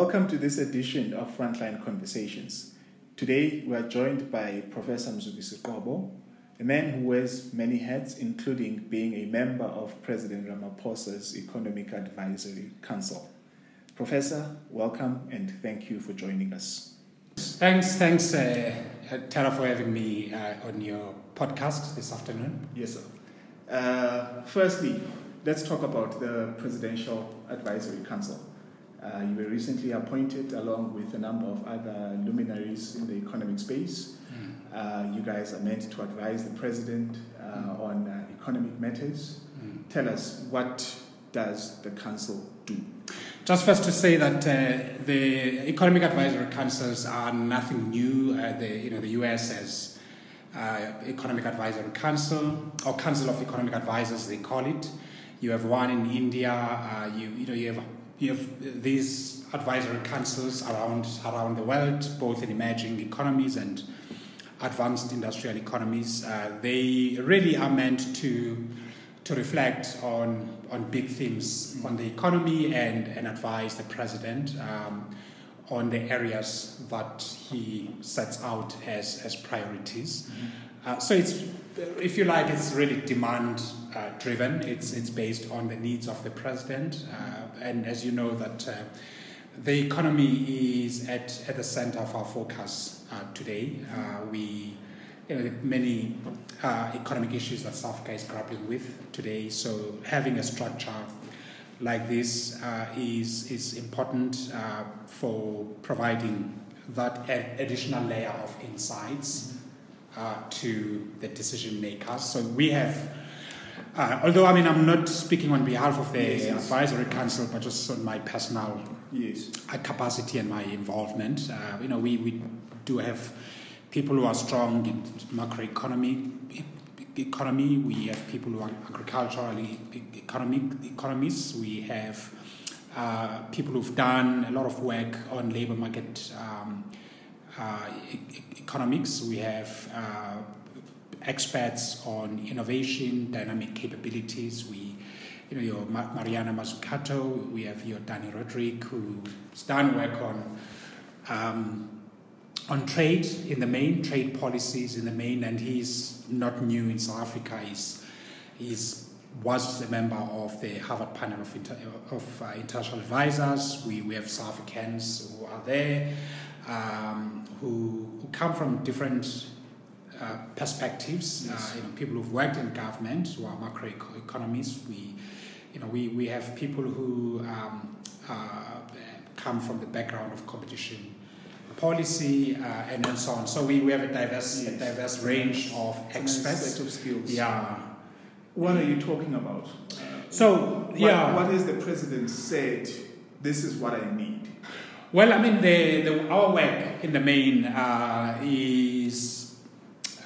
Welcome to this edition of Frontline Conversations. Today we are joined by Professor Mzukisi Qobo, a man who wears many hats, including being a member of President Ramaphosa's Economic Advisory Council. Professor, welcome and thank you for joining us. Thanks, thanks, uh, Tara, for having me uh, on your podcast this afternoon. Yes, sir. Uh, firstly, let's talk about the Presidential Advisory Council. Uh, you were recently appointed along with a number of other luminaries in the economic space. Mm. Uh, you guys are meant to advise the president uh, mm. on uh, economic matters. Mm. Tell us, what does the council do? Just first to say that uh, the economic advisory councils are nothing new. Uh, the, you know, the US has economic advisory council or council of economic advisors, they call it. You have one in India. you, you know, you have you have these advisory councils around around the world, both in emerging economies and advanced industrial economies. Uh, they really are meant to to reflect on on big themes on the economy and and advise the president um, on the areas that he sets out as as priorities. Mm-hmm. Uh, so it's if you like, it's really demand uh, driven. It's it's based on the needs of the president, uh, and as you know that uh, the economy is at, at the center of our focus uh, today. Uh, we you know, many uh, economic issues that South Africa is grappling with today. So having a structure like this is is important for providing that additional layer of insights to the decision makers. So we have uh, although I mean, I'm not speaking on behalf of the yes, yes. advisory council, but just on my personal yes. Uh, capacity and my involvement. Uh, you know, we, we do have people who are strong in macroeconomy economy. We have people who are agriculturally economic economists. We have uh, people who've done a lot of work on labor market um, uh, economics. We have uh, experts on innovation, dynamic capabilities. We, you know, your Mariana Mazzucato, we have your Dani Rodrik, who's done work on um, on trade in the main, trade policies in the main, and he's not new in South Africa. He's, he's was a member of the Harvard panel of, inter, of uh, international advisors. We, we have South Africans who are there, um, who, come from different uh, perspectives. Yes. Uh, you know, people who've worked in government, who are macroeconomists. We, you know, we, we have people who um, uh, come from the background of competition policy uh, and, and so on. So we, we have a diverse, yes. a diverse range of experts. Of skills. Yeah. What are you talking about? so yeah, what has the president said? This is what I need. Well, I mean, the, the our work in the main uh, is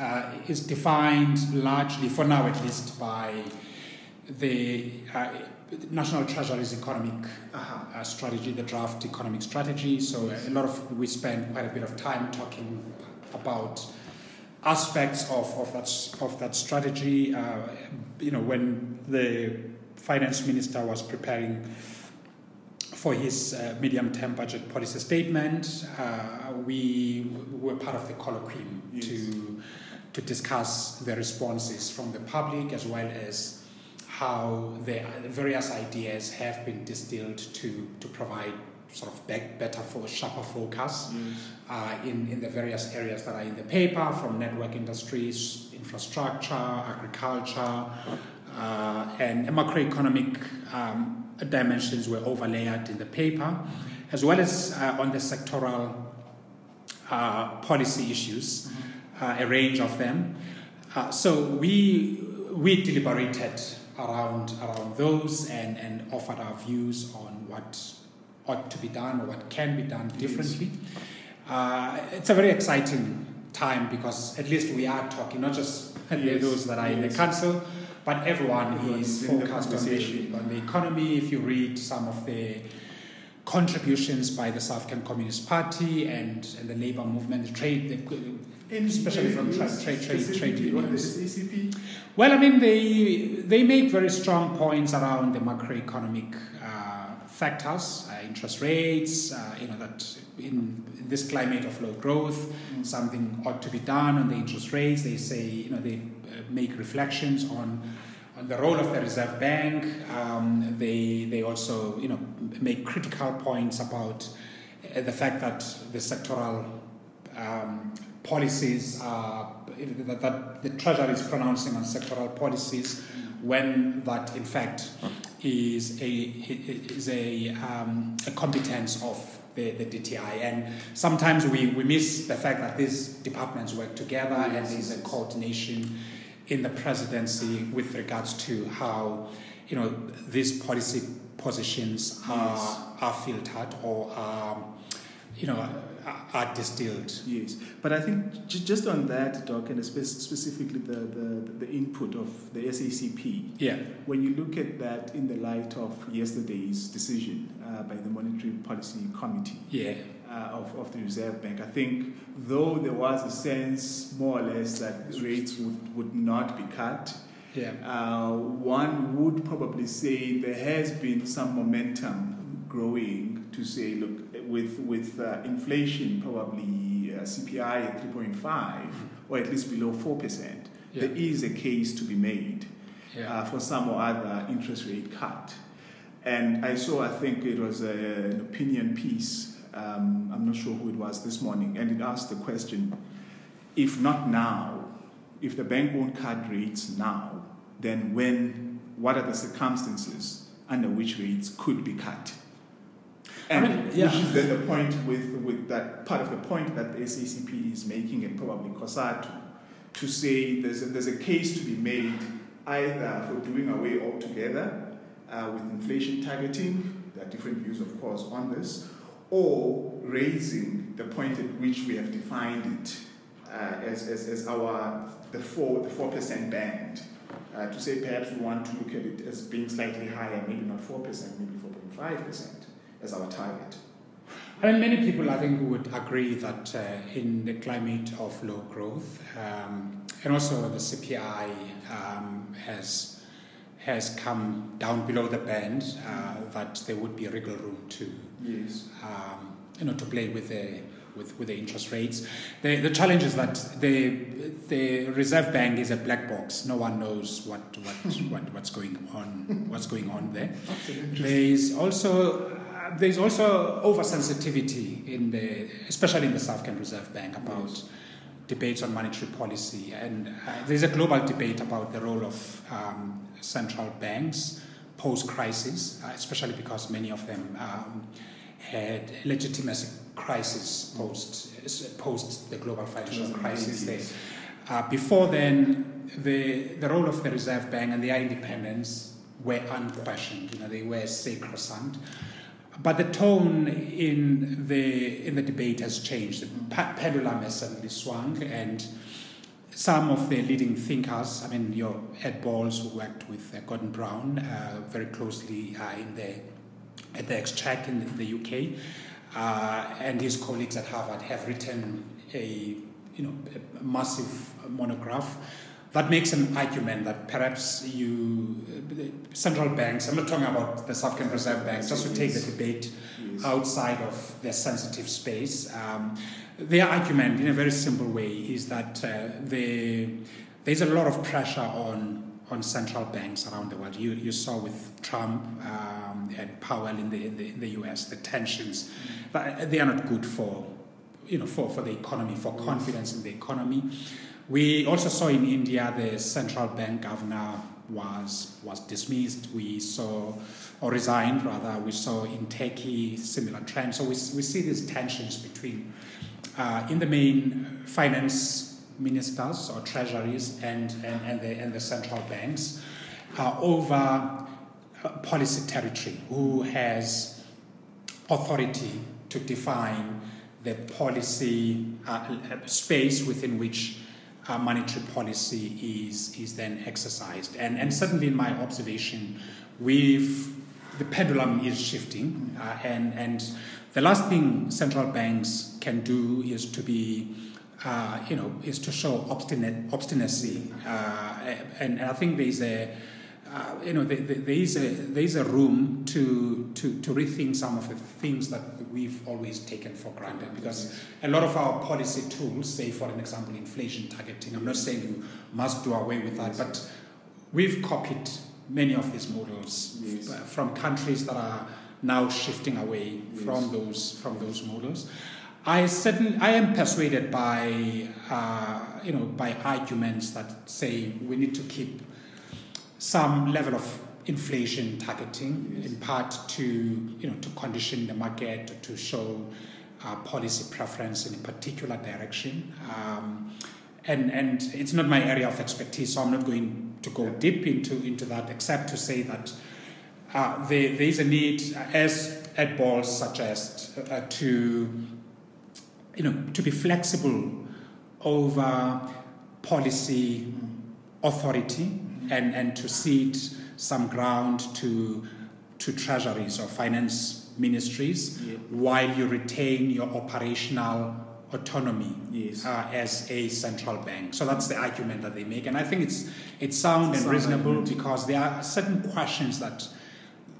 uh, is defined largely, for now at least, by the uh, National Treasury's economic uh-huh. uh, strategy, the draft economic strategy. So a lot of we spend quite a bit of time talking about aspects of, of that of that strategy. Uh, you know, when the finance minister was preparing for his uh, medium-term budget policy statement, uh, we were part of the colloquium yes. to to discuss the responses from the public as well as how the various ideas have been distilled to, to provide sort of back, better for sharper focus mm. uh, in, in the various areas that are in the paper from network industries, infrastructure, agriculture, uh, and macroeconomic um, dimensions were overlaid in the paper, as well as uh, on the sectoral uh, policy issues. Mm-hmm uh, a range of them. Uh, so we we deliberated around around those and, and offered our views on what ought to be done or what can be done differently. Uh, it's a very exciting time because at least we are talking not just yes. those that are yes. in the council, but everyone is focused on the, on the economy. If you read some of the contributions by the South African Communist Party and, and the labor movement, the trade, the, especially from tra- trade, trade, trade unions. Well, I mean, they they make very strong points around the macroeconomic uh, factors, uh, interest rates, uh, you know, that in this climate of low growth, mm. something ought to be done on the interest rates. They say, you know, they make reflections on on the role of the Reserve Bank. Um, they they also, you know, make critical points about uh, the fact that the sectoral um, policies are that, that the Treasury is pronouncing on sectoral policies when that in fact is a is a, um, a competence of the, the DTI and sometimes we, we miss the fact that these departments work together yes. and there's a coordination in the presidency with regards to how you know these policy positions are yes. are filtered or are you know are distilled. Yes, but I think just on that, Doc, and specifically the, the, the input of the SACP. Yeah. When you look at that in the light of yesterday's decision uh, by the Monetary Policy Committee. Yeah. Uh, of, of the Reserve Bank. I think, though there was a sense, more or less, that rates would, would not be cut, yeah. Uh, one would probably say there has been some momentum growing to say, look, with with uh, inflation probably uh, CPI at 3.5 or at least below 4 percent, yeah. there is a case to be made yeah. uh, for some or other interest rate cut. And I saw, I think it was a, an opinion piece. Um, I'm not sure who it was this morning, and it asked the question: If not now, if the bank won't cut rates now, then when? What are the circumstances under which rates could be cut? And I mean, yeah. which is the, the point with, with that part of the point that the SACP is making and probably COSATU to say there's a, there's a case to be made either for doing away altogether uh, with inflation targeting, there are different views, of course, on this, or raising the point at which we have defined it uh, as, as, as our the four the four percent band. Uh, to say perhaps we want to look at it as being slightly higher, maybe not four percent, maybe four point five percent as our target. I mean, many people, I think, would agree that uh, in the climate of low growth, um, and also the CPI um, has has come down below the band, uh, that there would be a wriggle room to, yes. um, you know, to play with the with, with the interest rates. The, the challenge is that the the Reserve Bank is a black box. No one knows what what, what what's going on what's going on there. There is also there's also oversensitivity in the, especially in the South African Reserve Bank, about yes. debates on monetary policy, and uh, there's a global debate about the role of um, central banks post-crisis, uh, especially because many of them um, had legitimacy crisis post post the global financial crisis. They, uh, before then, the the role of the Reserve Bank and their independence were unquestioned. You know, they were sacrosanct. But the tone in the in the debate has changed. The pendulum has suddenly swung, and some of the leading thinkers, I mean, your Ed Balls, who worked with uh, Gordon Brown uh, very closely uh, in the at the Exchequer in, the UK, uh, and his colleagues at Harvard have written a you know a massive monograph that makes an argument that perhaps you, central banks, I'm not talking about the South African Reserve Bank, just to take the debate yes. outside of their sensitive space. Um, their argument, in a very simple way, is that uh, the, there's a lot of pressure on on central banks around the world. You, you saw with Trump um, and Powell in the, in the, in the US the tensions. They are not good for you know for, for the economy, for confidence in the economy. We also saw in India the central bank governor was was dismissed. We saw or resigned rather. We saw in Turkey similar trends. So we, we see these tensions between, uh, in the main, finance ministers or treasuries and and, and the and the central banks uh, over policy territory. Who has authority to define the policy uh, space within which uh, monetary policy is, is then exercised. And, and certainly in my observation, we've, the pendulum is shifting, uh, and, and the last thing central banks can do is to be, uh, you know, is to show obstinate, obstinacy. Uh, and, and, I think there's a, uh, you know, there, there, is a, there is a room to, to, to rethink some of the things that we've always taken for granted because a lot of our policy tools, say for an example, inflation targeting, I'm not saying you must do away with that, but we've copied many of these models yes. from countries that are now shifting away yes. from those from those models. I certainly I am persuaded by uh, you know by arguments that say we need to keep some level of inflation targeting, yes. in part to you know to condition the market to show uh, policy preference in a particular direction. Um, and and it's not my area of expertise, so I'm not going to go deep into into that, except to say that uh, there, there is a need, as Ed Balls suggests, uh, to you know to be flexible over policy authority and, and to cede some ground to, to treasuries or finance ministries yeah. while you retain your operational autonomy yes. uh, as a central bank. So that's the argument that they make, and I think it's it's sound and reasonable argument. because there are certain questions that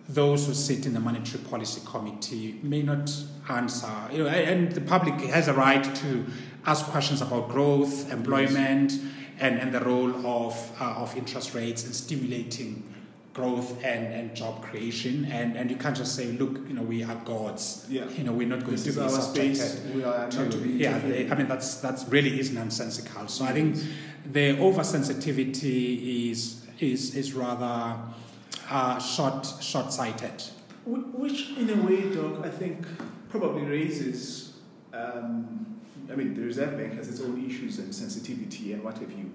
those who sit in the monetary policy committee may not answer. You know, and the public has a right to ask questions about growth, employment. Yes and, and the role of, uh, of interest rates in stimulating growth and, and job creation and, and you can't just say look you know we are gods yeah. you know we're not going this to be subjected space. we are to, to yeah they, I mean that's that's really is nonsensical so I think the oversensitivity is is is rather uh, short short sighted which in a way Doc I think probably raises um, I mean, the Reserve Bank has its own issues and sensitivity and what have you.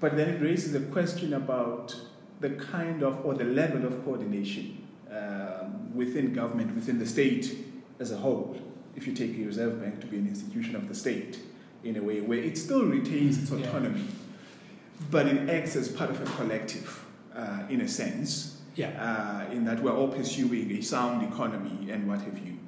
But then it raises a question about the kind of or the level of coordination um, within government, within the state as a whole, if you take the Reserve Bank to be an institution of the state in a way where it still retains its autonomy, yeah. but it acts as part of a collective uh, in a sense, yeah. uh, in that we're all pursuing a sound economy and what have you.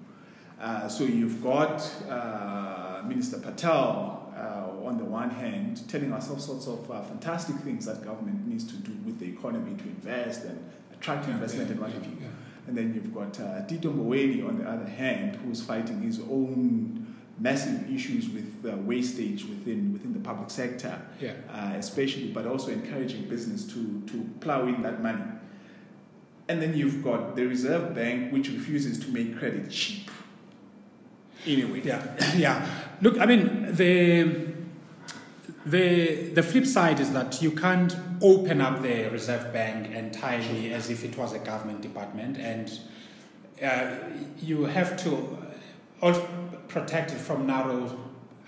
Uh, so you've got uh, Minister Patel uh, on the one hand telling us all sorts of uh, fantastic things that government needs to do with the economy to invest and attract yeah, investment yeah, and what have you. Yeah. And then you've got uh, Tito Mboweni on the other hand, who's fighting his own massive issues with uh, wastage within within the public sector, yeah. uh, especially, but also encouraging business to to plow in that money. And then you've got the Reserve Bank, which refuses to make credit cheap anyway. Yeah, yeah. Look, I mean, the the the flip side is that you can't open up the Reserve Bank entirely as if it was a government department, and uh, you have to also protect it from narrow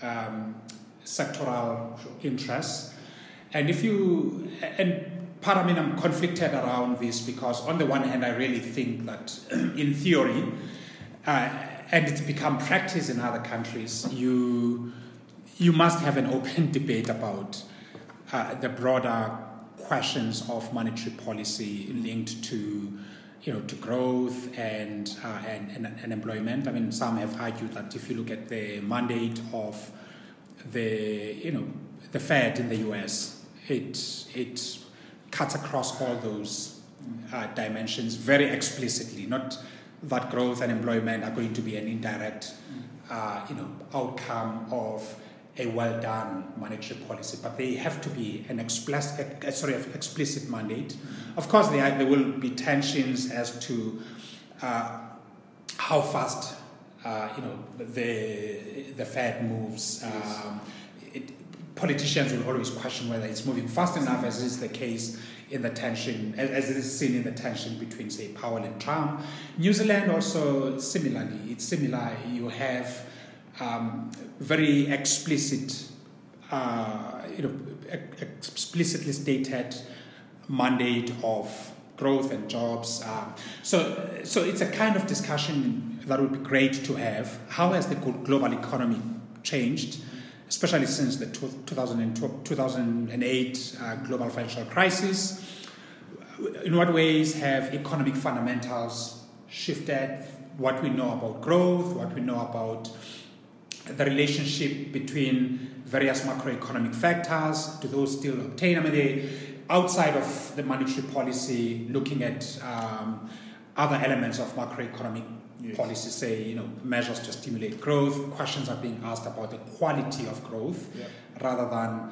um, sectoral interests. And if you and part of me, I'm conflicted around this because on the one hand, I really think that in theory. Uh, and it's become practice in other countries, you, you must have an open debate about uh, the broader questions of monetary policy linked to you know, to growth and, uh, and, and, and, employment. I mean, some have argued that if you look at the mandate of the, you know, the Fed in the US, it, it cuts across all those uh, dimensions very explicitly, not that growth and employment are going to be an indirect uh, you know, outcome of a well done monetary policy, but they have to be an explicit, uh, sorry, explicit mandate. Of course, there, there will be tensions as to uh, how fast uh, you know the the Fed moves. Um, it, politicians will always question whether it's moving fast enough, as is the case in the tension, as it is seen in the tension between, say, Powell and Trump. New Zealand also similarly, it's similar. You have um, very explicit, uh, you know, explicitly stated mandate of growth and jobs. Um, so, so it's a kind of discussion that would be great to have. How has the global economy changed? especially since the 2008 uh, global financial crisis. In what ways have economic fundamentals shifted? What we know about growth, what we know about the relationship between various macroeconomic factors, do those still obtain? I mean, they, outside of the monetary policy, looking at um, other elements of macroeconomic yes. policy, say, you know, measures to stimulate growth. Questions are being asked about the quality of growth yeah. rather than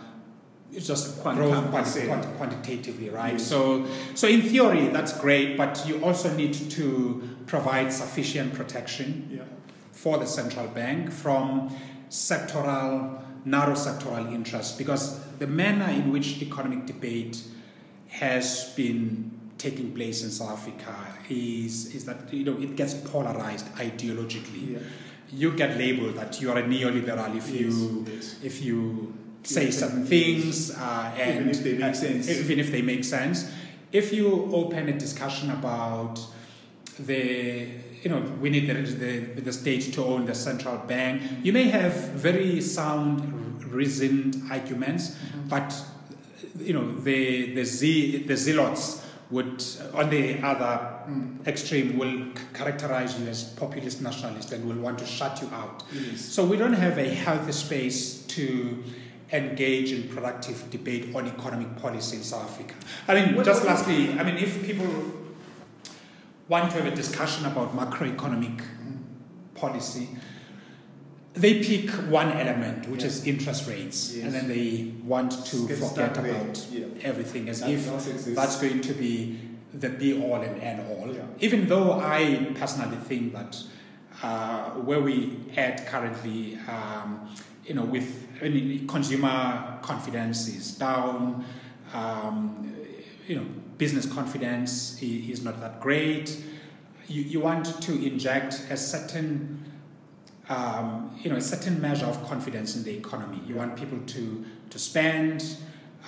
it's just growth quanti- quanti- quantitatively, right? Yes. So, so in theory, that's great, but you also need to provide sufficient protection yeah. For the central bank from sectoral, narrow sectoral interests, because the manner in which the economic debate has been taking place in South Africa is is that you know it gets polarized ideologically. Yeah. You get labeled that you are a neoliberal if yes, you yes. if you say certain things uh, and even if they make uh, sense. Even if they make sense, if you open a discussion about the you know we need the, the, the state to own the central bank, you may have very sound reasoned arguments, mm-hmm. but you know the the z the zealots would, on the other mm. extreme, will characterize you as populist nationalist and will want to shut you out. Yes. So we don't have a healthy space to engage in productive debate on economic policy in South Africa. I mean, what just lastly, I mean, if people want to have a discussion about macroeconomic policy, they pick one element, which yeah. is interest rates, yes. and then they want to forget about yeah. everything as that if that's going to be the be all and end all. Yeah. Even though I personally think that uh, where we at currently, um, you know, with I mean, consumer confidence is down, um, you know, business confidence is not that great. You, you want to inject a certain um, you know, a certain measure of confidence in the economy. You want people to, to spend.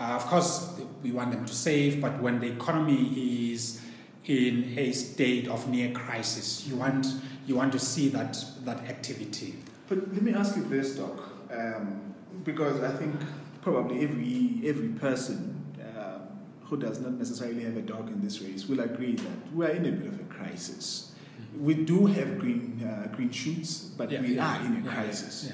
Uh, of course, we want them to save, but when the economy is in a state of near crisis, you want, you want to see that, that activity. But let me ask you this, Doc, um, because I think probably every, every person who does not necessarily have a dog in this race will agree that we are in a bit of a crisis we do have green uh, green shoots, but yeah, we yeah, are in a crisis.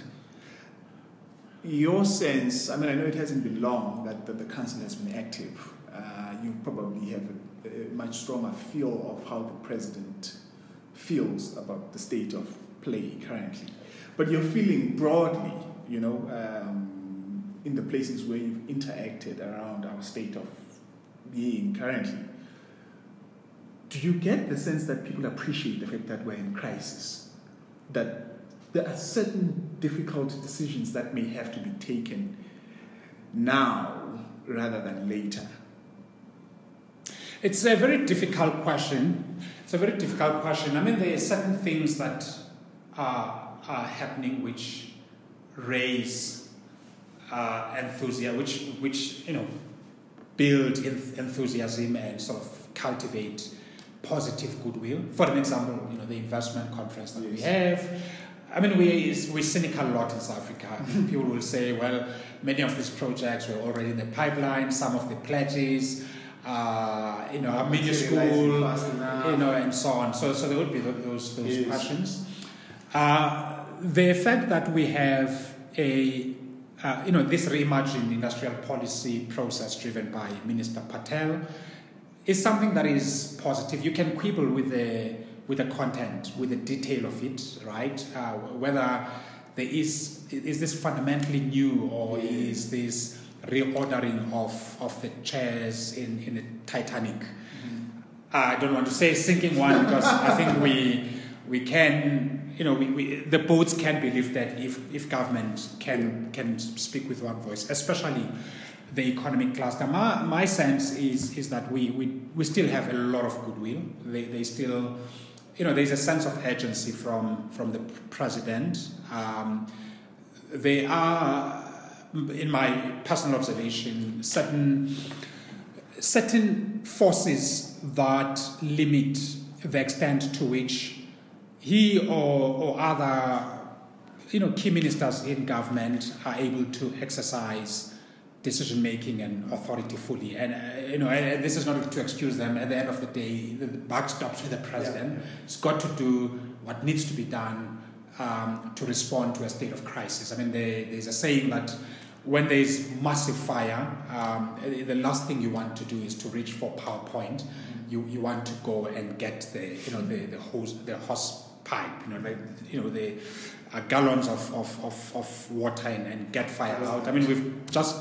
Your sense, I mean, I know it hasn't been long that, that the council has been active. Uh, you probably have a, a, much stronger feel of how the president feels about the state of play currently. But you're feeling broadly, you know, um, in the places where you've interacted around our state of being currently do you get the sense that people appreciate the fact that we're in crisis? That there are certain difficult decisions that may have to be taken now rather than later? It's a very difficult question. It's a very difficult question. I mean, there are certain things that are, are happening which raise uh, enthusiasm, which, which, you know, build enthusiasm and sort of cultivate positive goodwill. For an example, you know, the investment conference that yes. we have. I mean, we, we're cynical a lot in South Africa. People will say, well, many of these projects were already in the pipeline, some of the pledges, uh, you know, are school, you know, and so on. So, so there would be those, those yes. questions. Uh, the fact that we have a, uh, you know, this reimagined industrial policy process driven by Minister Patel, is something that is positive. You can quibble with the with the content, with the detail of it, right? Uh, whether there is is this fundamentally new or is this reordering of of the chairs in in the Titanic? Mm-hmm. I don't want to say sinking one because I think we we can you know, we, we, the boats can be lifted if, if government can can speak with one voice, especially the economic cluster. My, my sense is, is that we, we, we still have a lot of goodwill. They, they still, you know, there's a sense of urgency from, from the president. Um, they are, in my personal observation, certain, certain forces that limit the extent to which he or, or other you know, key ministers in government are able to exercise decision making and authority fully. And uh, you know, and this is not to excuse them. At the end of the day, the, buck stops with the president. Yeah. It's got to do what needs to be done um, to respond to a state of crisis. I mean, there, there's a saying that when there's massive fire, um, the last thing you want to do is to reach for PowerPoint. Mm-hmm. You, you want to go and get the you know the the hose the hose pipe you know like you know the uh, gallons of, of, of, of water and, and get fire out. I mean we've just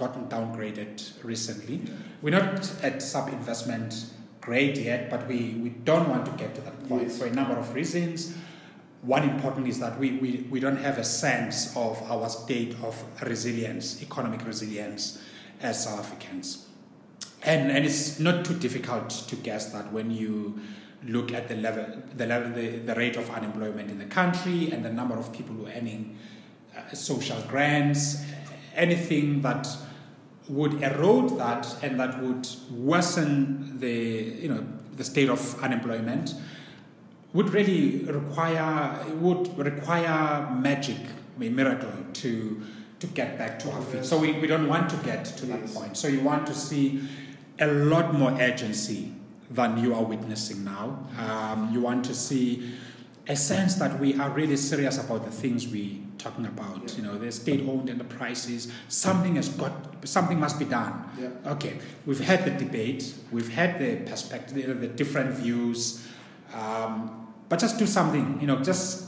gotten downgraded recently. Yeah. We're not at sub investment grade yet, but we, we don't want to get to that point yes. for a number of reasons. One important is that we, we, we don't have a sense of our state of resilience, economic resilience as South Africans. And, and it's not too difficult to guess that when you look at the level, the, level the, the rate of unemployment in the country and the number of people who are earning uh, social grants, anything that would erode that and that would worsen the you know the state of unemployment would really require would require magic, a miracle to to get back to our feet. So we, we don't want to get to that point. So you want to see a lot more urgency than you are witnessing now. Um, you want to see a sense that we are really serious about the things we talking about. Yeah. You know, the state-owned enterprises. Something has got. Something must be done. Yeah. Okay, we've had the debate. We've had the perspective, the different views. Um, but just do something. You know, just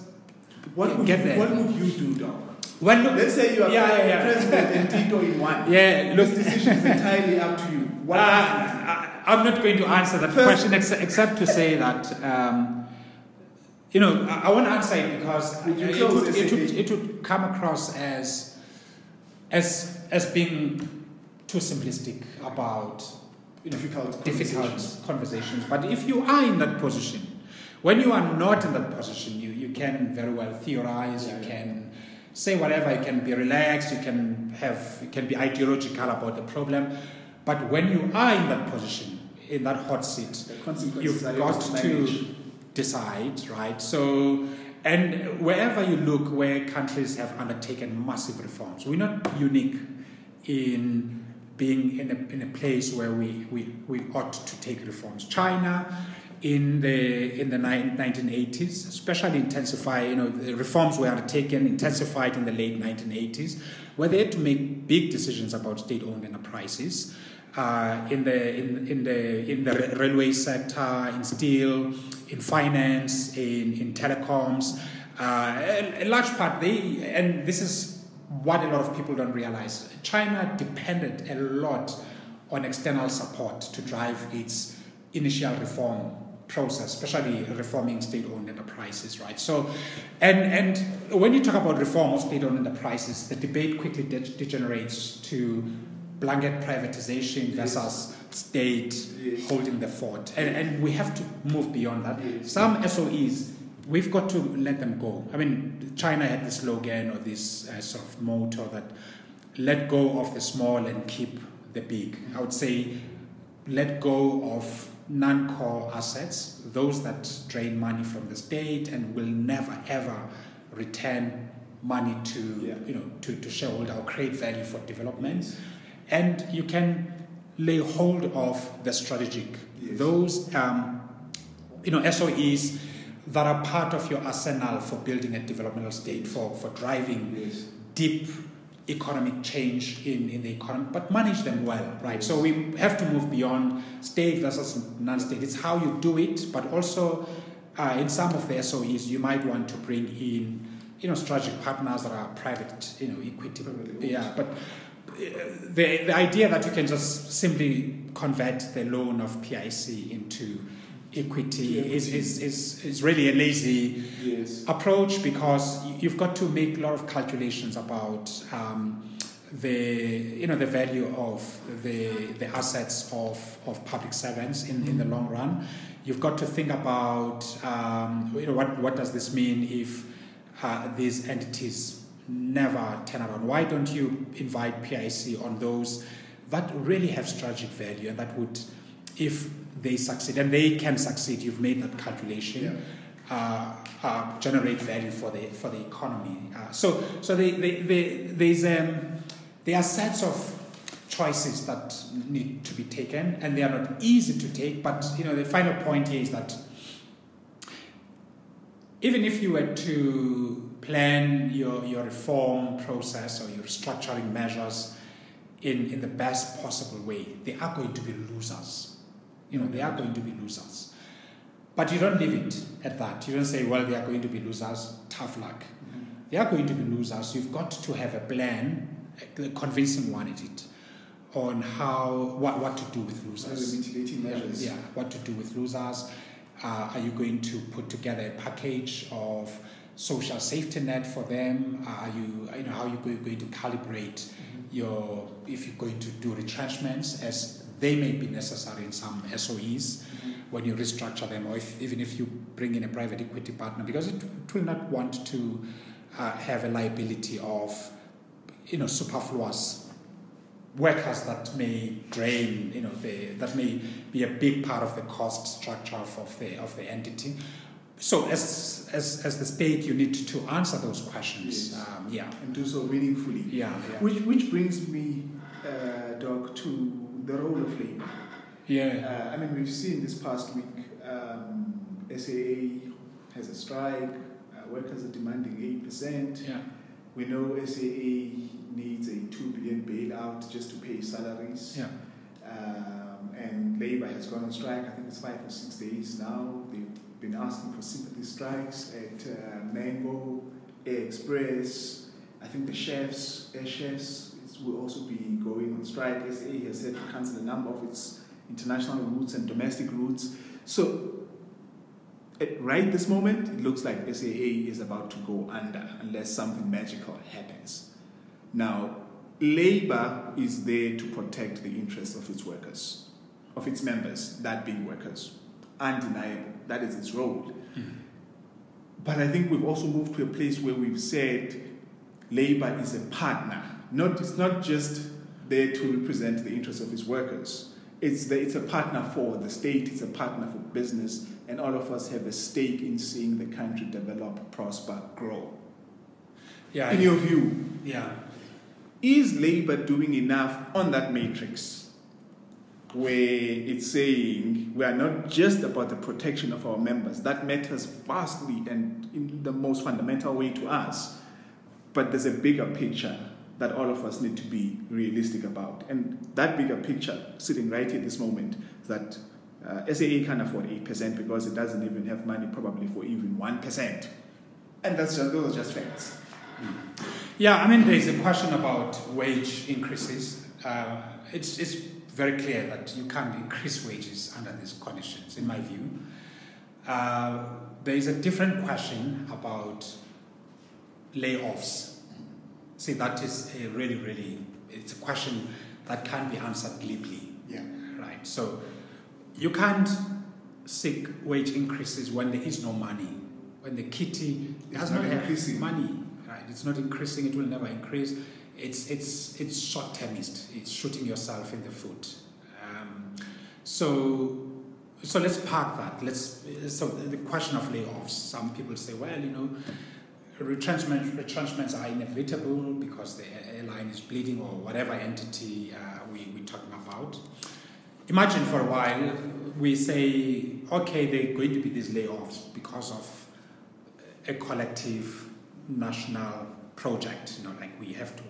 what would get you, there. What would you do, Doc? Well, look, let's say you are yeah, yeah, president and Tito in one. Yeah, look, this decision is entirely up to you. What uh, I, am not going to answer that First, question ex- except to say that. Um, you know, I, I want to answer it because it would, it, would, it would come across as, as, as being too simplistic about you know, difficult, difficult conversations. conversations. But if you are in that position, when you are not in that position, you, you can very well theorize, yeah, you yeah. can say whatever, you can be relaxed, you can have you can be ideological about the problem. But when you are in that position, in that hot seat, you've got to decide, right? So, and wherever you look, where countries have undertaken massive reforms, we're not unique in being in a, in a place where we, we, we ought to take reforms. China, in the in the 1980s, especially intensify, you know, the reforms were undertaken, intensified in the late 1980s, where they had to make big decisions about state-owned enterprises uh, in the in, in the in the railway sector, in steel, in finance, in in telecoms. Uh, a, a large part they and this is what a lot of people don't realize. China depended a lot on external support to drive its initial reform process, especially reforming state-owned enterprises, right? So, and and when you talk about reform of state-owned enterprises, the debate quickly de- degenerates to blanket privatization versus state yes. holding the fort. And, and we have to move beyond that. Yes. Some SOEs, we've got to let them go. I mean, China had this slogan or this uh, sort of motto that let go of the small and keep the big. I would say let go of non-core assets, those that drain money from the state and will never ever return money to yeah. you know to, to shareholder or create value for development and you can lay hold of the strategic. Yes. Those um, you know SOEs that are part of your arsenal for building a developmental state, for, for driving yes. deep economic change in, in the economy, but manage them well, right? So we have to move beyond state versus non-state. It's how you do it, but also uh, in some of the SOEs, you might want to bring in, you know, strategic partners that are private, you know, equity. Yeah, but the, the idea that you can just simply convert the loan of PIC into equity is, is, is, is really a lazy yes. approach because you've got to make a lot of calculations about um, the you know the value of the the assets of, of public servants in, in the long run. You've got to think about um, you know what what does this mean if uh, these entities never turn around. Why don't you invite PIC on those that really have strategic value and that would, if they succeed, and they can succeed, you've made that calculation. Yeah. Uh, uh, generate value for the for the economy. Uh, so so they, they, they, there's um, there are sets of choices that need to be taken, and they are not easy to take. But you know the final point here is that even if you were to plan your, your reform process or your structuring measures in, in the best possible way, there are going to be losers. You know, they are going to be losers. But you don't leave it at that. You don't say, well, they are going to be losers, tough luck. Mm-hmm. There are going to be losers. You've got to have a plan, a convincing one at it, on how, what, what to do with losers. mitigating measures. Yeah, what to do with losers. Uh, are you going to put together a package of social safety net for them? Are you, you know, how are you going to calibrate mm-hmm. your, if you're going to do retrenchments as they may be necessary in some SOEs when you restructure them, or if, even if you bring in a private equity partner, because it, it will not want to uh, have a liability of, you know, superfluous workers that may drain, you know, the, that may be a big part of the cost structure of the, of the entity. So, as, as, as the state, you need to answer those questions. Yes. Um, yeah. And do so meaningfully. Yeah. yeah. Which, which brings me, uh, Doc, to the role of labor. Yeah. Uh, I mean, we've seen this past week um, SAA has a strike, uh, workers are demanding 8%. Yeah. We know SAA needs a 2 billion bailout just to pay salaries. Yeah. Um, and labor has gone on strike, I think it's five or six days now. They've been asking for sympathy strikes at uh, Mango, Air Express. I think the chefs, air chefs, will also be going on strike. SAA has said to cancel a number of its international routes and domestic routes. So, at right this moment, it looks like SAA is about to go under unless something magical happens. Now, labor is there to protect the interests of its workers, of its members, that being workers undeniable. That is its role. Mm-hmm. But I think we've also moved to a place where we've said labor is a partner. Not, it's not just there to represent the interests of its workers. It's, the, it's a partner for the state, it's a partner for business, and all of us have a stake in seeing the country develop, prosper, grow. Yeah, in your view, yeah. is labor doing enough on that matrix? where it's saying we are not just about the protection of our members. That matters vastly and in the most fundamental way to us. But there's a bigger picture that all of us need to be realistic about. And that bigger picture, sitting right here at this moment, that uh, SAA can't afford 8% because it doesn't even have money probably for even 1%. And that's just, those are just facts. Yeah, I mean, there's a question about wage increases. Uh, it's, it's very clear that you can't increase wages under these conditions, in my view. Uh, there is a different question about layoffs. See, that is a really, really, it's a question that can't be answered glibly. Yeah. Right. So you can't seek wage increases when there is no money. When the kitty does not, not have money, right? It's not increasing, it will never increase it's it's it's short termist. It's shooting yourself in the foot. Um, so so let's park that. Let's so the question of layoffs. Some people say, well, you know, retrenchment retrenchments are inevitable because the airline is bleeding or whatever entity uh, we we're talking about. Imagine for a while we say, okay, there are going to be these layoffs because of a collective national project. You know, like we have to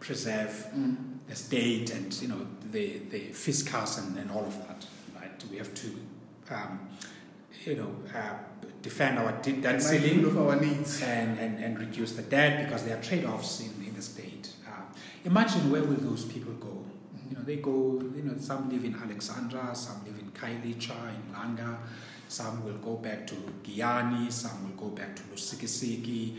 preserve mm. the state and you know the the fiscus and, and all of that. Right, we have to um, you know uh, defend our debt ceiling of our needs and, and, and reduce the debt because there are trade-offs in, in the state. Uh, imagine where will those people go? Mm-hmm. You know, they go. You know, some live in Alexandra, some live in Khayelitsha, in Langa. Some will go back to Giyani, some will go back to Lusikisiki.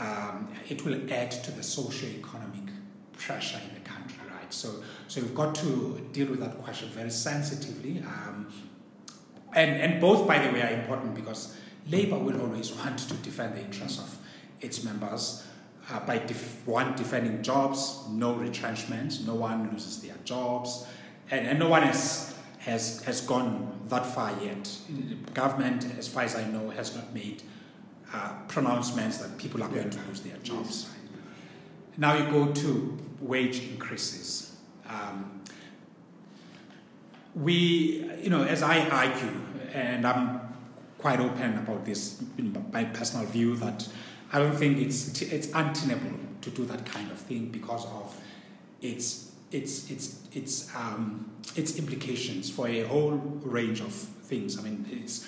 Um, it will add to the socio-economic pressure in the country, right? So, so we've got to deal with that question very sensitively. Um, and, and both, by the way, are important because Labour will always want to defend the interests of its members uh, by def- one defending jobs, no retrenchment, no one loses their jobs, and, and no one has, has, has gone that far yet. The government, as far as I know, has not made uh, pronouncements that people are going to lose their jobs. Now you go to wage increases. Um, we, you know, as I argue, and I'm quite open about this, my personal view that I don't think it's it's untenable to do that kind of thing because of its its its its um, its implications for a whole range of things. I mean, it's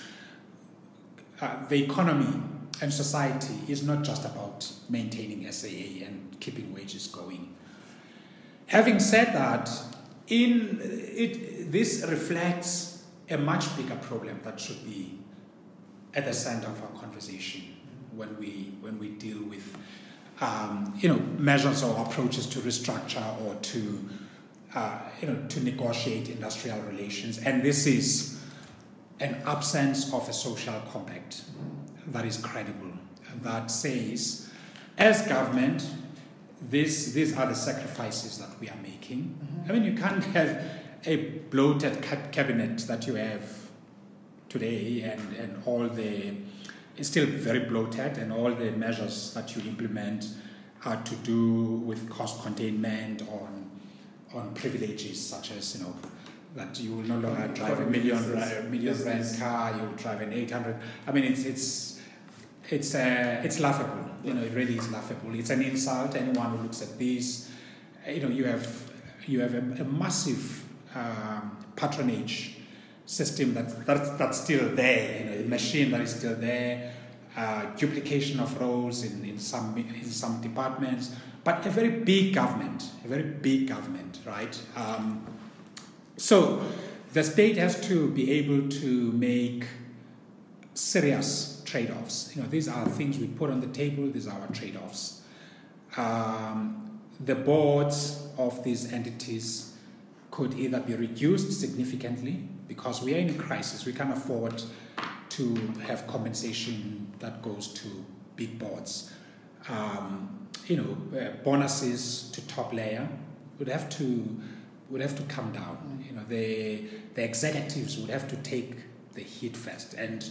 uh, the economy and society is not just about maintaining SAA and keeping wages going. Having said that, in it, this reflects a much bigger problem that should be at the center of our conversation when we when we deal with um, you know measures or approaches to restructure or to uh, you know to negotiate industrial relations, and this is an absence of a social compact that is credible that says, as government, this, these are the sacrifices that we are making. Mm-hmm. I mean, you can't have a bloated cabinet that you have today and, and all the, it's still very bloated, and all the measures that you implement are to do with cost containment on, on privileges such as, you know, that you will no longer drive a million, million rand car, you will drive an 800. I mean, it's, it's, it's, uh, it's laughable. You know, it really is laughable. It's an insult. Anyone who looks at this, you know, you have you have a, a massive um, patronage system that, that that's still there. You know, a machine that is still there. Uh, duplication of roles in, in some in some departments, but a very big government, a very big government, right? Um, so the state has to be able to make serious trade offs. You know, these are things we put on the table, these are our trade offs. Um, the boards of these entities could either be reduced significantly because we are in a crisis, we can't afford to have compensation that goes to big boards. Um, you know, uh, bonuses to top layer would have to would have to come down. You know, the the executives would have to take the hit first, and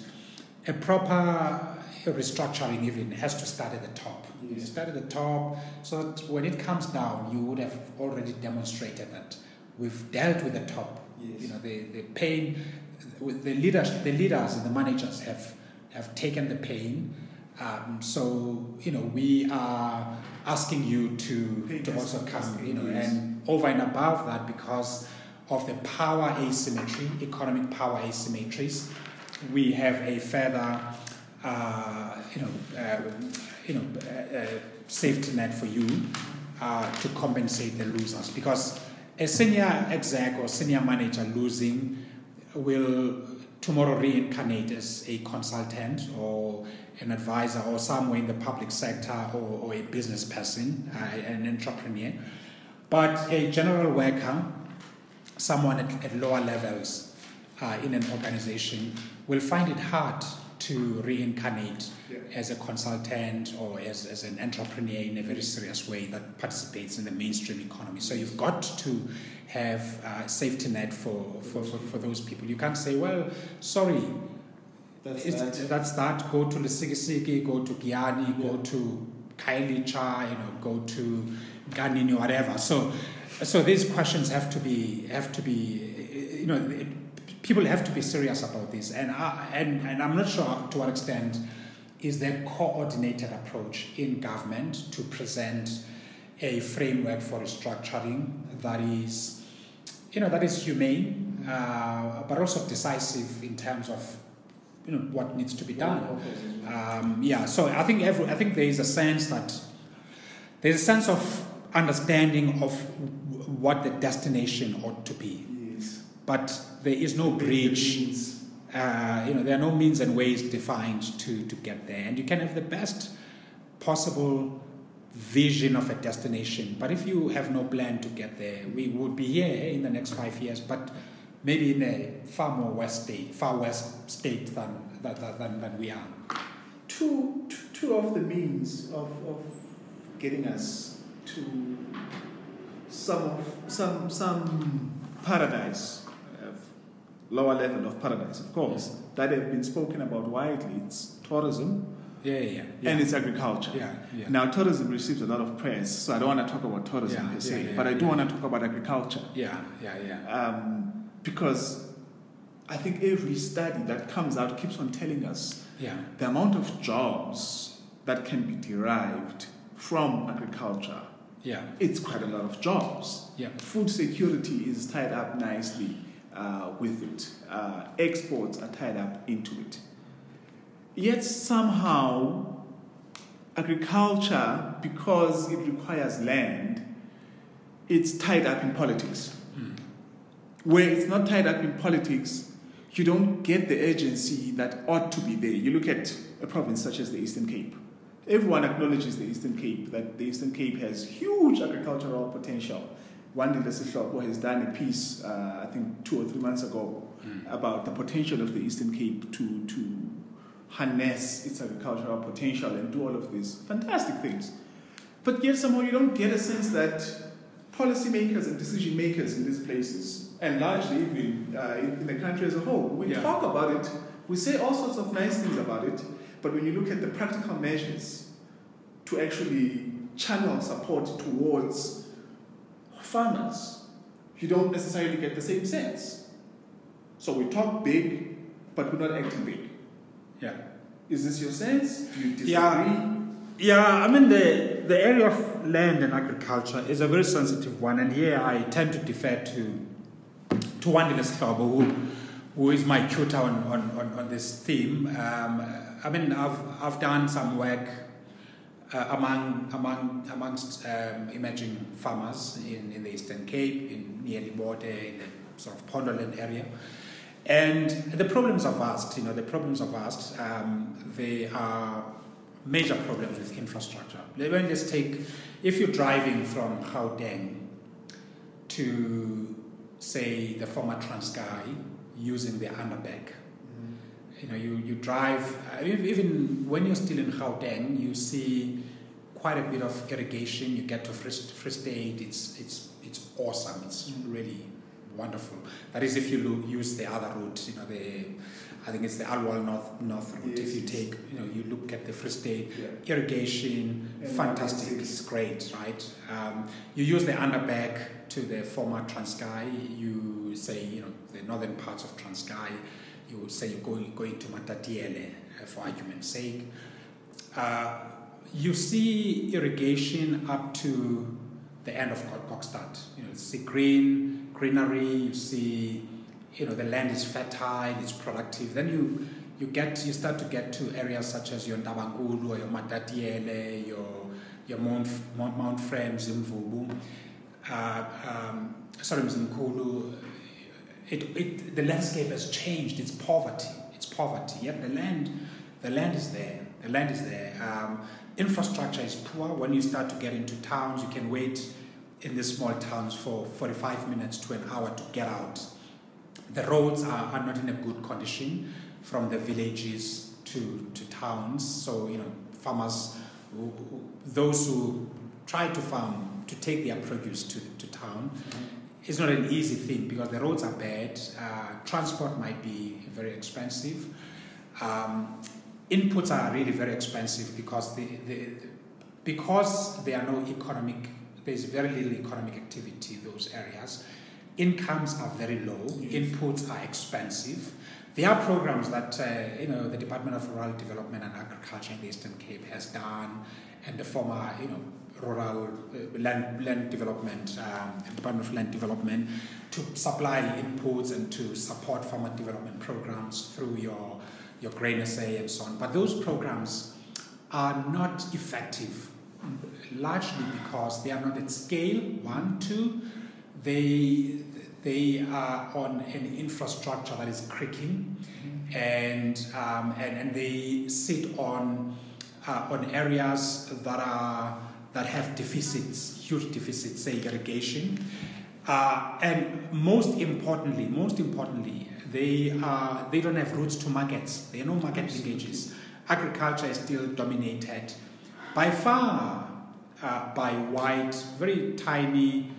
a proper restructuring even has to start at the top. You start at the top so that when it comes down, you would have already demonstrated that we've dealt with the top. Yes. You know, the, the pain, the leaders, the leaders and the managers have, have taken the pain. Um, so, you know, we are asking you to, to also come, you know, and over and above that because of the power asymmetry, economic power asymmetries, we have a further, uh, you know, uh, you know, uh, uh, safety net for you to compensate the losers because a senior exec or senior manager losing will tomorrow reincarnate as a consultant or an advisor or somewhere in the public sector or, or a business person, uh, an entrepreneur. But a general worker, someone at, at lower levels uh, in an organization, will find it hard to reincarnate yeah. as a consultant or as, as an entrepreneur in a very serious way that participates in the mainstream economy. So you've got to have a safety net for, for, for, for those people. You can't say, well, sorry, that's that. that's that. Go to Lusikisiki, go to Giyani, yeah. go to Khayelitsha, you know, go to Ganini, or whatever. So, so these questions have to be have to be, you know, people have to be serious about this. And, I, and, and I'm not sure to what extent is there coordinated approach in government to present a framework for restructuring that is, you know, that is humane, uh, but also decisive in terms of you know what needs to be done. Um, yeah, so I think every, I think there is a sense that there's a sense of understanding of what the destination ought to be but there is no bridge. Uh, you know, there are no means and ways defined to, to get there. And you can have the best possible vision of a destination, but if you have no plan to get there, we would be here in the next five years, but maybe in a far more west state, far west state than, than, than, than we are. Two, two of the means of, of getting us to some of some some paradise lower level of paradise, of course, that have been spoken about widely. It's tourism. Yeah, yeah, yeah. And it's agriculture. Yeah, yeah. Now, tourism receives a lot of press, so I don't want to talk about tourism per se, but I do want to talk about agriculture. Yeah, yeah, yeah. Um, because I think every study that comes out keeps on telling us yeah. the amount of jobs that can be derived from agriculture, Yeah. it's quite a lot of jobs. Yeah. Food security is tied up nicely uh, with it. Uh, exports are tied up into it. Yet somehow, agriculture, because it requires land, it's tied up in politics. Mm. Where it's not tied up in politics, you don't get the urgency that ought to be there. You look at a province such as the Eastern Cape. Everyone acknowledges the Eastern Cape, that the Eastern Cape has huge agricultural potential. Wandile Sihlobo has done a piece, uh, I think two or three months ago, Mm. about the potential of the Eastern Cape to, to harness its agricultural potential and do all of these fantastic things. But yet somehow you don't get a sense that policymakers and decision makers in these places, and largely even uh, in, in the country as a whole, we Yeah. talk about it, we say all sorts of nice things about it, but when you look at the practical measures to actually channel support towards farmers, you don't necessarily get the same sense. So we talk big, but we're not acting big. Yeah. Is this your sense? Do you disagree? Yeah. Yeah, I mean the the area of land and agriculture is a very sensitive one, and here I tend to defer to to Wandile Sihlobo, who who is my tutor on, on, on, on this theme. Um, I mean, I've I've done some work uh, among among amongst um, emerging farmers in, in the Eastern Cape, in near Libode, in the sort of Pondoland area. And the problems are vast, you know, the problems are vast. Um, they are major problems with infrastructure. Let me just take, if you're driving from Gauteng to, say, the former Transkei using the underback, you know, you, you drive, uh, even when you're still in Gauteng, you see quite a bit of irrigation. You get to Free, Free State, it's, it's, it's awesome, it's really wonderful. That is if you lo- use the other route, you know, the, I think it's the Aliwal North, North route. Yes, if you yes. take, you know, you look at the Free State, Yeah. irrigation, And fantastic, Market it's great, right? Um, you use the underback to the former Transkei, you say, you know, the northern parts of Transkei, you would say you're going, going to Matatiele, uh, for argument's sake. Uh, you see irrigation up to the end of Kok- Kokstad. You know, you see green, greenery, you see, you know, the land is fertile, it's productive. Then you, you get, you start to get to areas such as your Ndabangulu or your Matatiele, your, your Mount, Mount, Mount Frere, Mvubu, uh, um, sorry, Mzimkulu. It, it, the landscape has changed. It's poverty. It's poverty. Yet the land, the land is there. The land is there. Um, infrastructure is poor. When you start to get into towns, you can wait in the small towns for 45 minutes to an hour to get out. The roads are, are not in a good condition from the villages to, to towns. So, you know, farmers, who, who, those who try to farm, to take their produce to, to town, it's not an easy thing because the roads are bad. Uh, transport might be very expensive. Um, inputs are really very expensive because the, the, because there are no economic, there's very little economic activity in those areas. Incomes are very low. Yes. Inputs are expensive. There are programs that uh, you know the Department of Rural Development and Agriculture in the Eastern Cape has done, and the former you know rural uh, land land development um, Department of Land Development to supply inputs and to support farmer development programs through your your grain SA and so on. But those programs are not effective, largely because they are not at scale. One, two, they they are on an infrastructure that is creaking, and um, and and they sit on uh, on areas that are that have deficits, huge deficits, say irrigation, uh, and most importantly, most importantly, they are they don't have routes to markets. There are no market linkages. Agriculture is still dominated by far uh, by white, very tiny,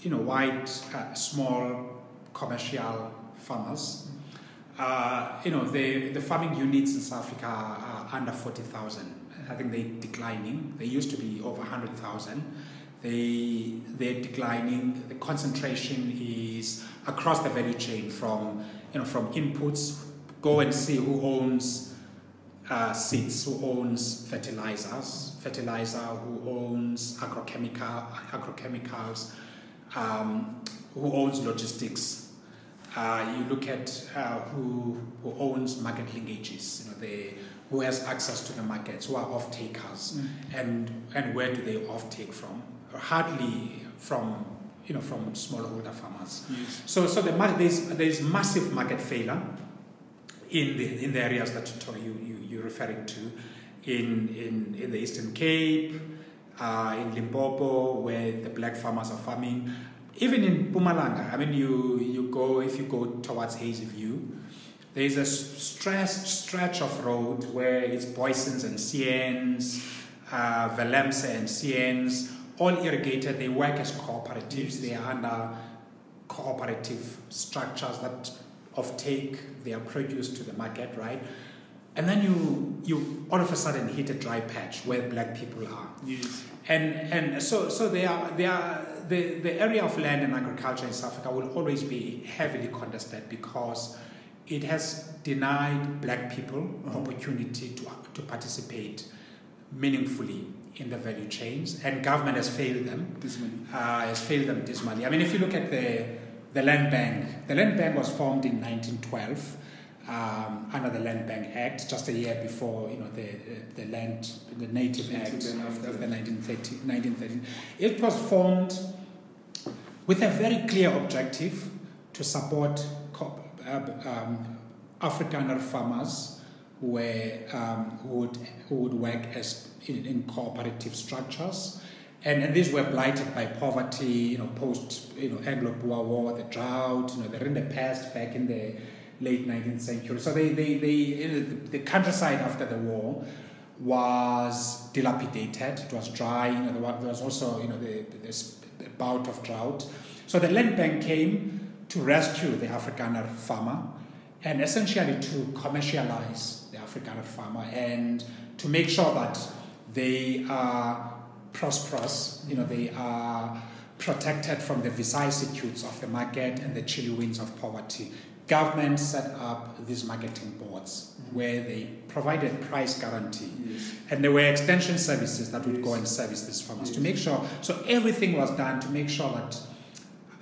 you know, white, uh, small commercial farmers. Uh, you know, the, the farming units in South Africa are under 40,000. I think they're declining. They used to be over 100,000. They, they're declining. The concentration is across the value chain from, you know, from inputs. Go and see who owns uh, seeds, who owns fertilizers, fertilizer, who owns agrochemical, agrochemicals, um, who owns logistics. Uh, you look at uh, who, who owns market linkages, you know, the, who has access to the markets, who are off takers, mm. and, and where do they off take from? Hardly from you know from smallholder farmers. Yes. So so the, there's there's massive market failure in the in the areas that you you you're referring to, in in in the Eastern Cape, uh, in Limpopo, where the black farmers are farming, even in Mpumalanga, I mean, you you go if you go towards Hazyview, there is a stressed stretch of road where it's Booysens and Seenz, uh, Willemse and Seenz, all irrigated. They work as cooperatives. They are under cooperative structures that offtake their produce to the market, right? And then you you all of a sudden hit a dry patch where black people are. Yes. And and so so they are they are the, the area of land and agriculture in South Africa will always be heavily contested because it has denied black people mm-hmm. opportunity to, to participate meaningfully in the value chains, and government has failed them. Dismally. Uh, has failed them dismally. I mean, if you look at the the land bank, the land bank was formed in 1912 um, under the Land Bank Act, just a year before you know the the, land the Native, Native Act of, of, the 1930, 1930. It was formed with a very clear objective to support um, Afrikaner farmers were um, who would who would work as in, in cooperative structures. And, and these were blighted by poverty, you know, post you know Anglo-Boer War, the drought, you know, the Rinderpest back in the late 19th century. So they, they, they the, the countryside after the war was dilapidated. It was dry. You know, there was also you know the, this bout of drought. So the land bank came to rescue the Afrikaner farmer and essentially to commercialize the Afrikaner farmer and to make sure that they are prosperous. You know, they are protected from the vicissitudes of the market and the chilly winds of poverty government set up these marketing boards mm-hmm. where they provided price guarantee yes. and there were extension services that would yes. go and service these farmers yes. to make sure so everything was done to make sure that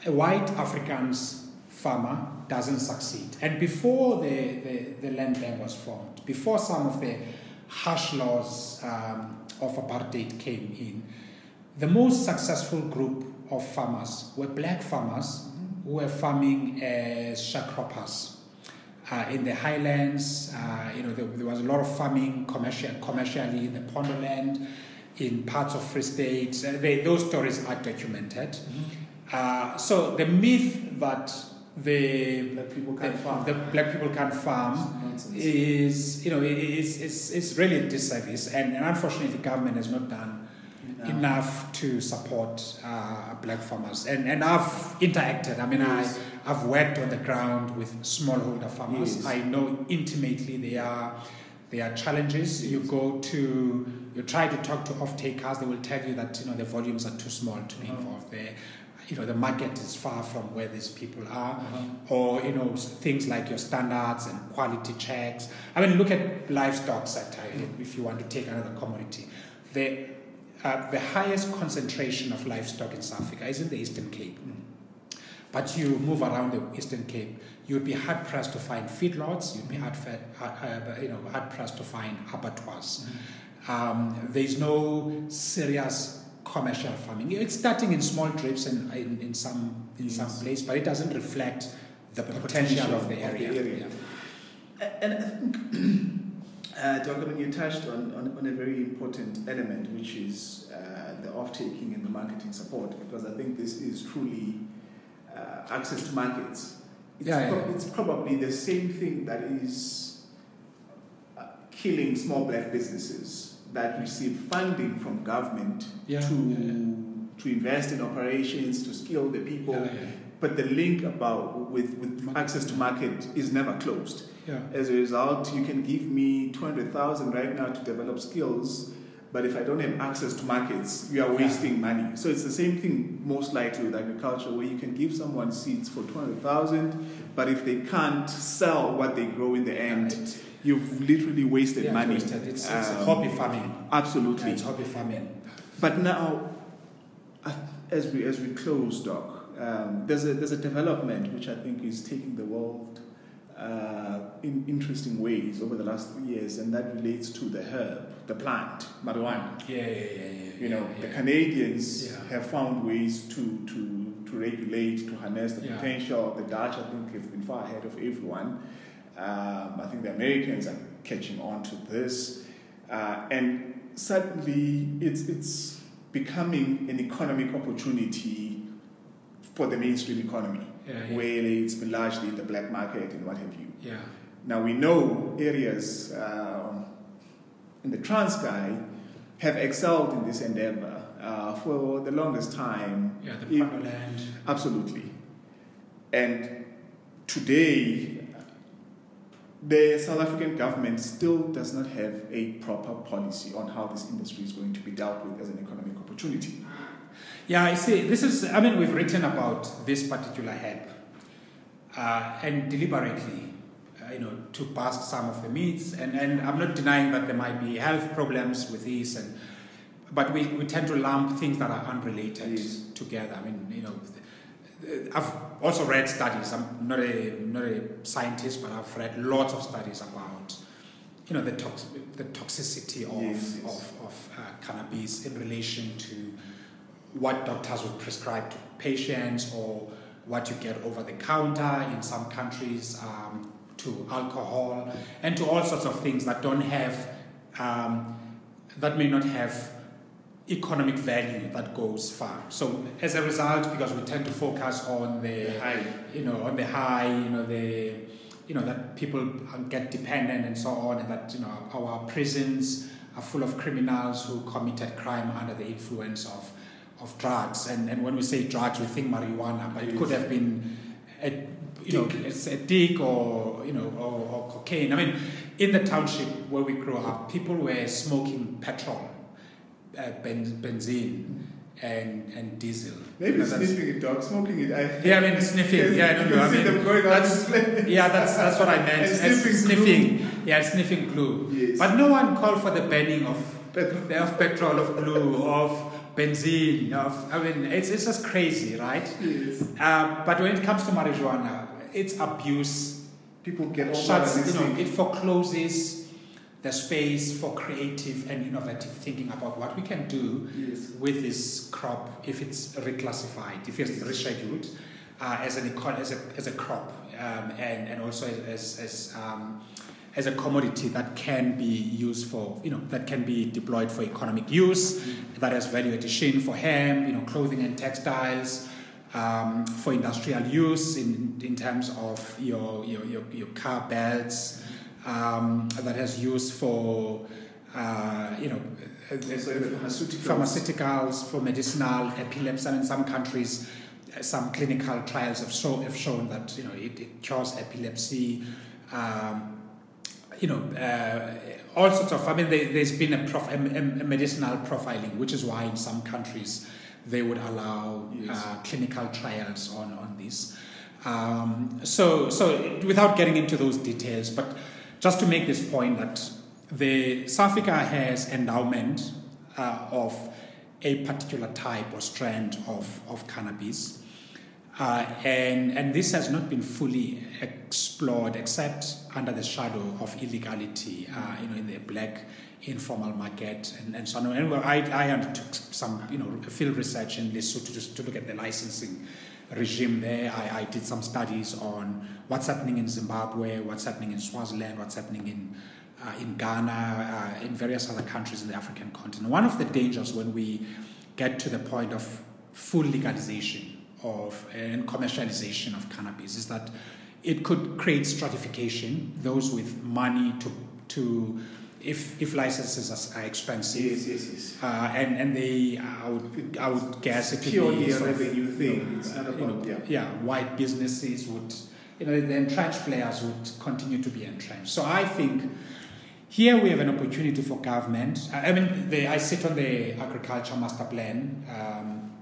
a white afrikaans farmer doesn't succeed and before the, the, the land bank was formed before some of the harsh laws um, of apartheid came in the most successful group of farmers were black farmers who were farming as sharecroppers. Uh, in the highlands, uh, you know, there, there, was a lot of farming commercial, commercially in the Pondoland, in parts of Free State. Uh, they, those stories are documented. Mm-hmm. Uh, so the myth that the black people can the, farm, the black people can farm is, you know, is, is, is really a disservice, and, and unfortunately, the government has not done enough to support uh, black farmers. And, and I've interacted. I mean, yes. I, I've worked on the ground with smallholder farmers. Yes. I know intimately they are there are challenges. Yes. You go to, you try to talk to off takers, they will tell you that you know the volumes are too small to be uh-huh. involved there. You know the market is far from where these people are, uh-huh. or you know things like your standards and quality checks. I mean, look at livestock sector. Mm-hmm. If you want to take another commodity, the uh, the highest concentration of livestock in South Africa is in the Eastern Cape. Mm. But you move around the Eastern Cape, you'd be hard pressed to find feedlots. You'd be hard, fed, uh, you know, hard pressed to find abattoirs. Mm. Um, there's no serious commercial farming. It's starting in small drips and in, in some in yes. some place, but it doesn't reflect the, the potential, potential, of the area. Of the area. Yeah. And I think uh, Dr. you touched on, on, on, a very important element, which is uh, the off-taking and the marketing support, because I think this is truly uh, access to markets. It's, yeah, pro- yeah. it's probably the same thing that is uh, killing small black businesses that receive funding from government yeah, to, to invest in operations, to skill the people, but the link about with, with access to market is never closed. Yeah. As a result, you can give me 200,000 right now to develop skills, but if I don't have access to markets, you are wasting yeah. money. So it's the same thing most likely with agriculture, where you can give someone seeds for 200,000, but if they can't sell what they grow in the end, you've literally wasted yeah, money. It's, wasted. it's, it's um, hobby farming. Absolutely, yeah, it's hobby farming. But now, as we as we close, Doc, um, there's a there's a development which I think is taking the world uh, in interesting ways over the last three years, and that relates to the herb, the plant, marijuana. Yeah, yeah, yeah. yeah you know, yeah, the Canadians yeah. have found ways to, to, to regulate, to harness the potential. The Dutch, I think, have been far ahead of everyone. Um, I think the Americans are catching on to this. Uh, and suddenly, it's, it's becoming an economic opportunity for the mainstream economy, yeah, yeah. where it's been largely the black market and what have you. Yeah. Now we know areas um, in the Transkei have excelled in this endeavor uh, for the longest time. Yeah, the land. Absolutely. And today, the South African government still does not have a proper policy on how this industry is going to be dealt with as an economic opportunity. Yeah, I see. This is, I mean, we've written about this particular herb, uh, and deliberately, uh, you know, to bust some of the myths. And, and I'm not denying that there might be health problems with this, and but we, we tend to lump things that are unrelated yes. together. I mean, you know, I've also read studies. I'm not a not a scientist, but I've read lots of studies about you know the tox- the toxicity of yes, yes. of, of uh, cannabis in relation to what doctors would prescribe to patients or what you get over the counter in some countries um, to alcohol and to all sorts of things that don't have um, that may not have economic value that goes far. So as a result, because we tend to focus on the high, you know, on the high, you know, the you know that people get dependent and so on, and that you know our prisons are full of criminals who committed crime under the influence of of drugs. And, and when we say drugs, we think marijuana, but it could have been a, you know, it's a dick or, you know, or, or, cocaine. I mean, in the township where we grew up, people were smoking petrol, uh, ben, benzene, and and diesel. Maybe you know, sniffing it, dog. Smoking it. I, yeah, I mean sniffing. yeah, I don't know. I mean, that's, yeah, that's that's what I meant. sniffing, sniffing. Yeah, sniffing glue. Yes. But no one called for the banning of petrol, of petrol, of glue, of benzene. Of, I mean, it's, it's just crazy, right? Yes. Uh, but when it comes to marijuana, it's abuse. People get shuts, you know, it forecloses the space for creative and innovative thinking about what we can do yes. with this crop if it's reclassified, if it's rescheduled uh, as, an, as, a, as a crop, um, and, and also as, as um, as a commodity that can be used for, you know, that can be deployed for economic use, mm-hmm. that has value addition for hemp, you know, clothing and textiles, um, for industrial use in, in terms of your, your, your, your car belts, um, that has use for, uh, you know, pharmaceuticals. pharmaceuticals. for medicinal epilepsy. And in some countries, some clinical trials have, show, have shown that you know it, it cures epilepsy. Um, you know, uh, all sorts of, I mean, there, has been a, prof, a, a, medicinal profiling, which is why in some countries they would allow yes. uh, clinical trials on, on this. Um, so, so without getting into those details, but just to make this point that the Africa has endowment uh, of a particular type or strand of, of cannabis uh, and, and this has not been fully explored except under the shadow of illegality, uh, you know, in the black informal market and, and so on. And I, I undertook some, you know, field research in Lesotho to, to look at the licensing regime there. I, I did some studies on what's happening in Zimbabwe, what's happening in Swaziland, what's happening in uh, in Ghana, uh, in various other countries in the African continent. One of the dangers when we get to the point of full legalization of and commercialization of cannabis is that it could create stratification. Those with money to to if if licenses are, expensive, yes, yes, yes. Uh, and and they I would I would guess it could purely a revenue thing. It's not about, you know, yeah. yeah, white businesses would you know the entrenched players would continue to be entrenched. So I think. Here we have an opportunity for government. I mean, the, I sit on the agriculture master plan, um,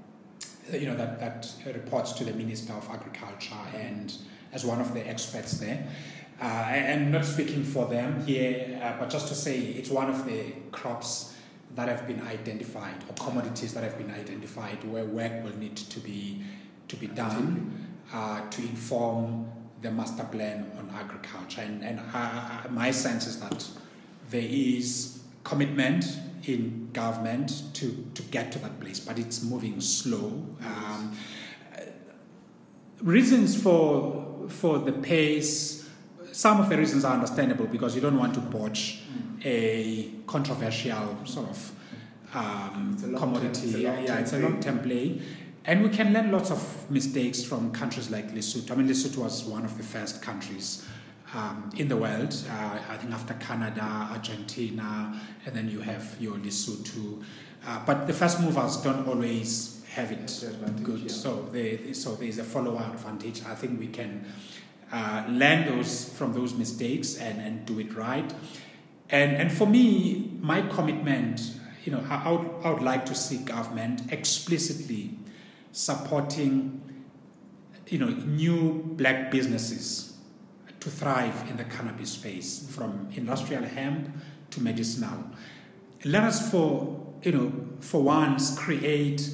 you know, that, that reports to the Minister of Agriculture and as one of the experts there. Uh, and not speaking for them here, uh, but just to say it's one of the crops that have been identified or commodities that have been identified where work will need to be to be done uh, to inform the master plan on agriculture. And, and uh, my sense is that there is commitment in government to, to get to that place, but it's moving slow. Um, reasons for for the pace, some of the reasons are understandable because you don't want to botch a controversial sort of um, commodity. Term, yeah, yeah, it's a long-term play. And we can learn lots of mistakes from countries like Lesotho. I mean, Lesotho was one of the first countries um, in the world. Uh, I think after Canada, Argentina, and then you have your Lesotho. Uh, but the first movers don't always have it good. Yeah. So, they, so there's a follower advantage. I think we can uh, learn those from those mistakes and, and do it right. And, and for me, my commitment, you know, I, I, would, I would like to see government explicitly supporting, you know, new black businesses to thrive in the cannabis space, from industrial hemp to medicinal. Let us, for you know, for once, create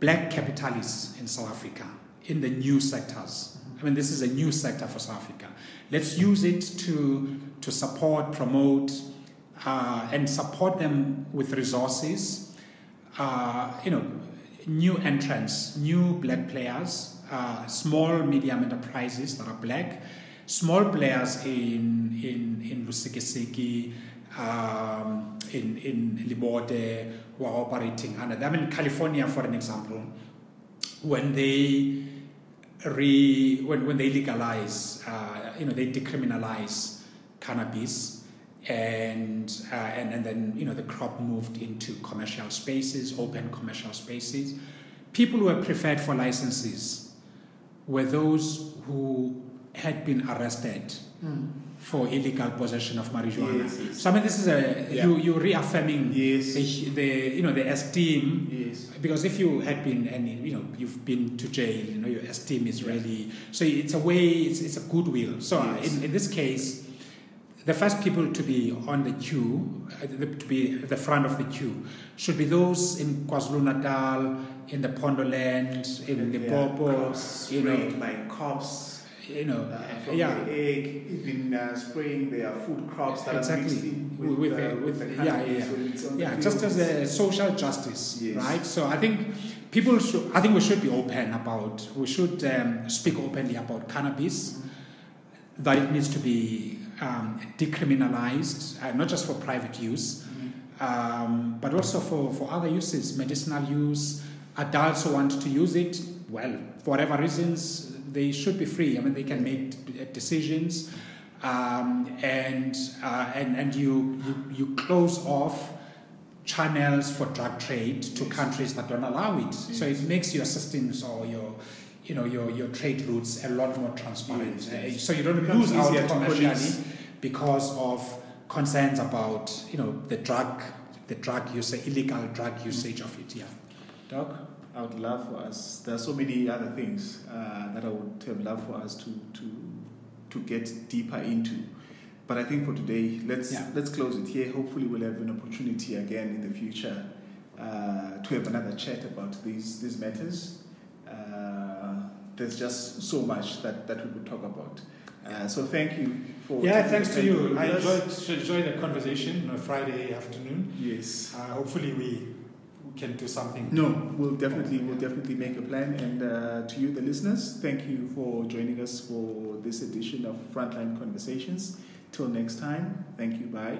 black capitalists in South Africa in the new sectors. I mean, this is a new sector for South Africa. Let's use it to, to support, promote, uh, and support them with resources. Uh, you know, new entrants, new black players, uh, small, medium enterprises that are black, small players in in in Lusikisiki, um, in in Libode, who are operating under them. In California, for an example, when they re when, when they legalize, uh, you know, they decriminalize cannabis, and uh, and and then you know the crop moved into commercial spaces, open commercial spaces. People who were preferred for licenses were those who had been arrested. Mm for illegal possession of marijuana. Yes, yes. So I mean, this is a yeah. you you reaffirming yes. the, the you know the esteem. Yes. Because if you had been and you know you've been to jail, you know your esteem is really so it's a way it's, it's a goodwill. So yes. in, in this case, the first people to be on the queue, uh, to be at the front of the queue, should be those in KwaZulu Natal, in the Pondoland, in the yeah, Popo, you know, like cops you know, uh, from yeah. the egg, even uh, spraying their food crops that exactly. are mixed in with, with, uh, with, with the yeah, yeah, so yeah. just as a social justice, yes. right? So I think people should, I think we should be open about, we should um, speak openly about cannabis, mm-hmm. that it needs to be um, decriminalized, uh, not just for private use, mm-hmm. um, but also for, for other uses, medicinal use. Adults who want to use it, well, for whatever reasons, they should be free. I mean, they can make decisions, um, and, uh, and and you, you you close off channels for drug trade to yes. countries that don't allow it. Yes. So it makes your systems or your you know your, your trade routes a lot more transparent. Yes. Uh, so you don't lose out commercially because of concerns about you know the drug the drug use illegal drug usage of it. Yeah. Doc. I would love for us. There are so many other things uh, that I would have loved for us to to to get deeper into. But I think for today, let's yeah. let's close it here. Hopefully, we'll have an opportunity again in the future uh, to have another chat about these these matters. Uh, there's just so much that, that we could talk about. Uh, so thank you for yeah thanks to you. I enjoyed enjoyed the conversation on a Friday afternoon. Yes. Uh, hopefully we can do something. No, we'll definitely we'll definitely make a plan. And uh, to you, the listeners, thank you for joining us for this edition of Frontline Conversations. Till next time, thank you. Bye.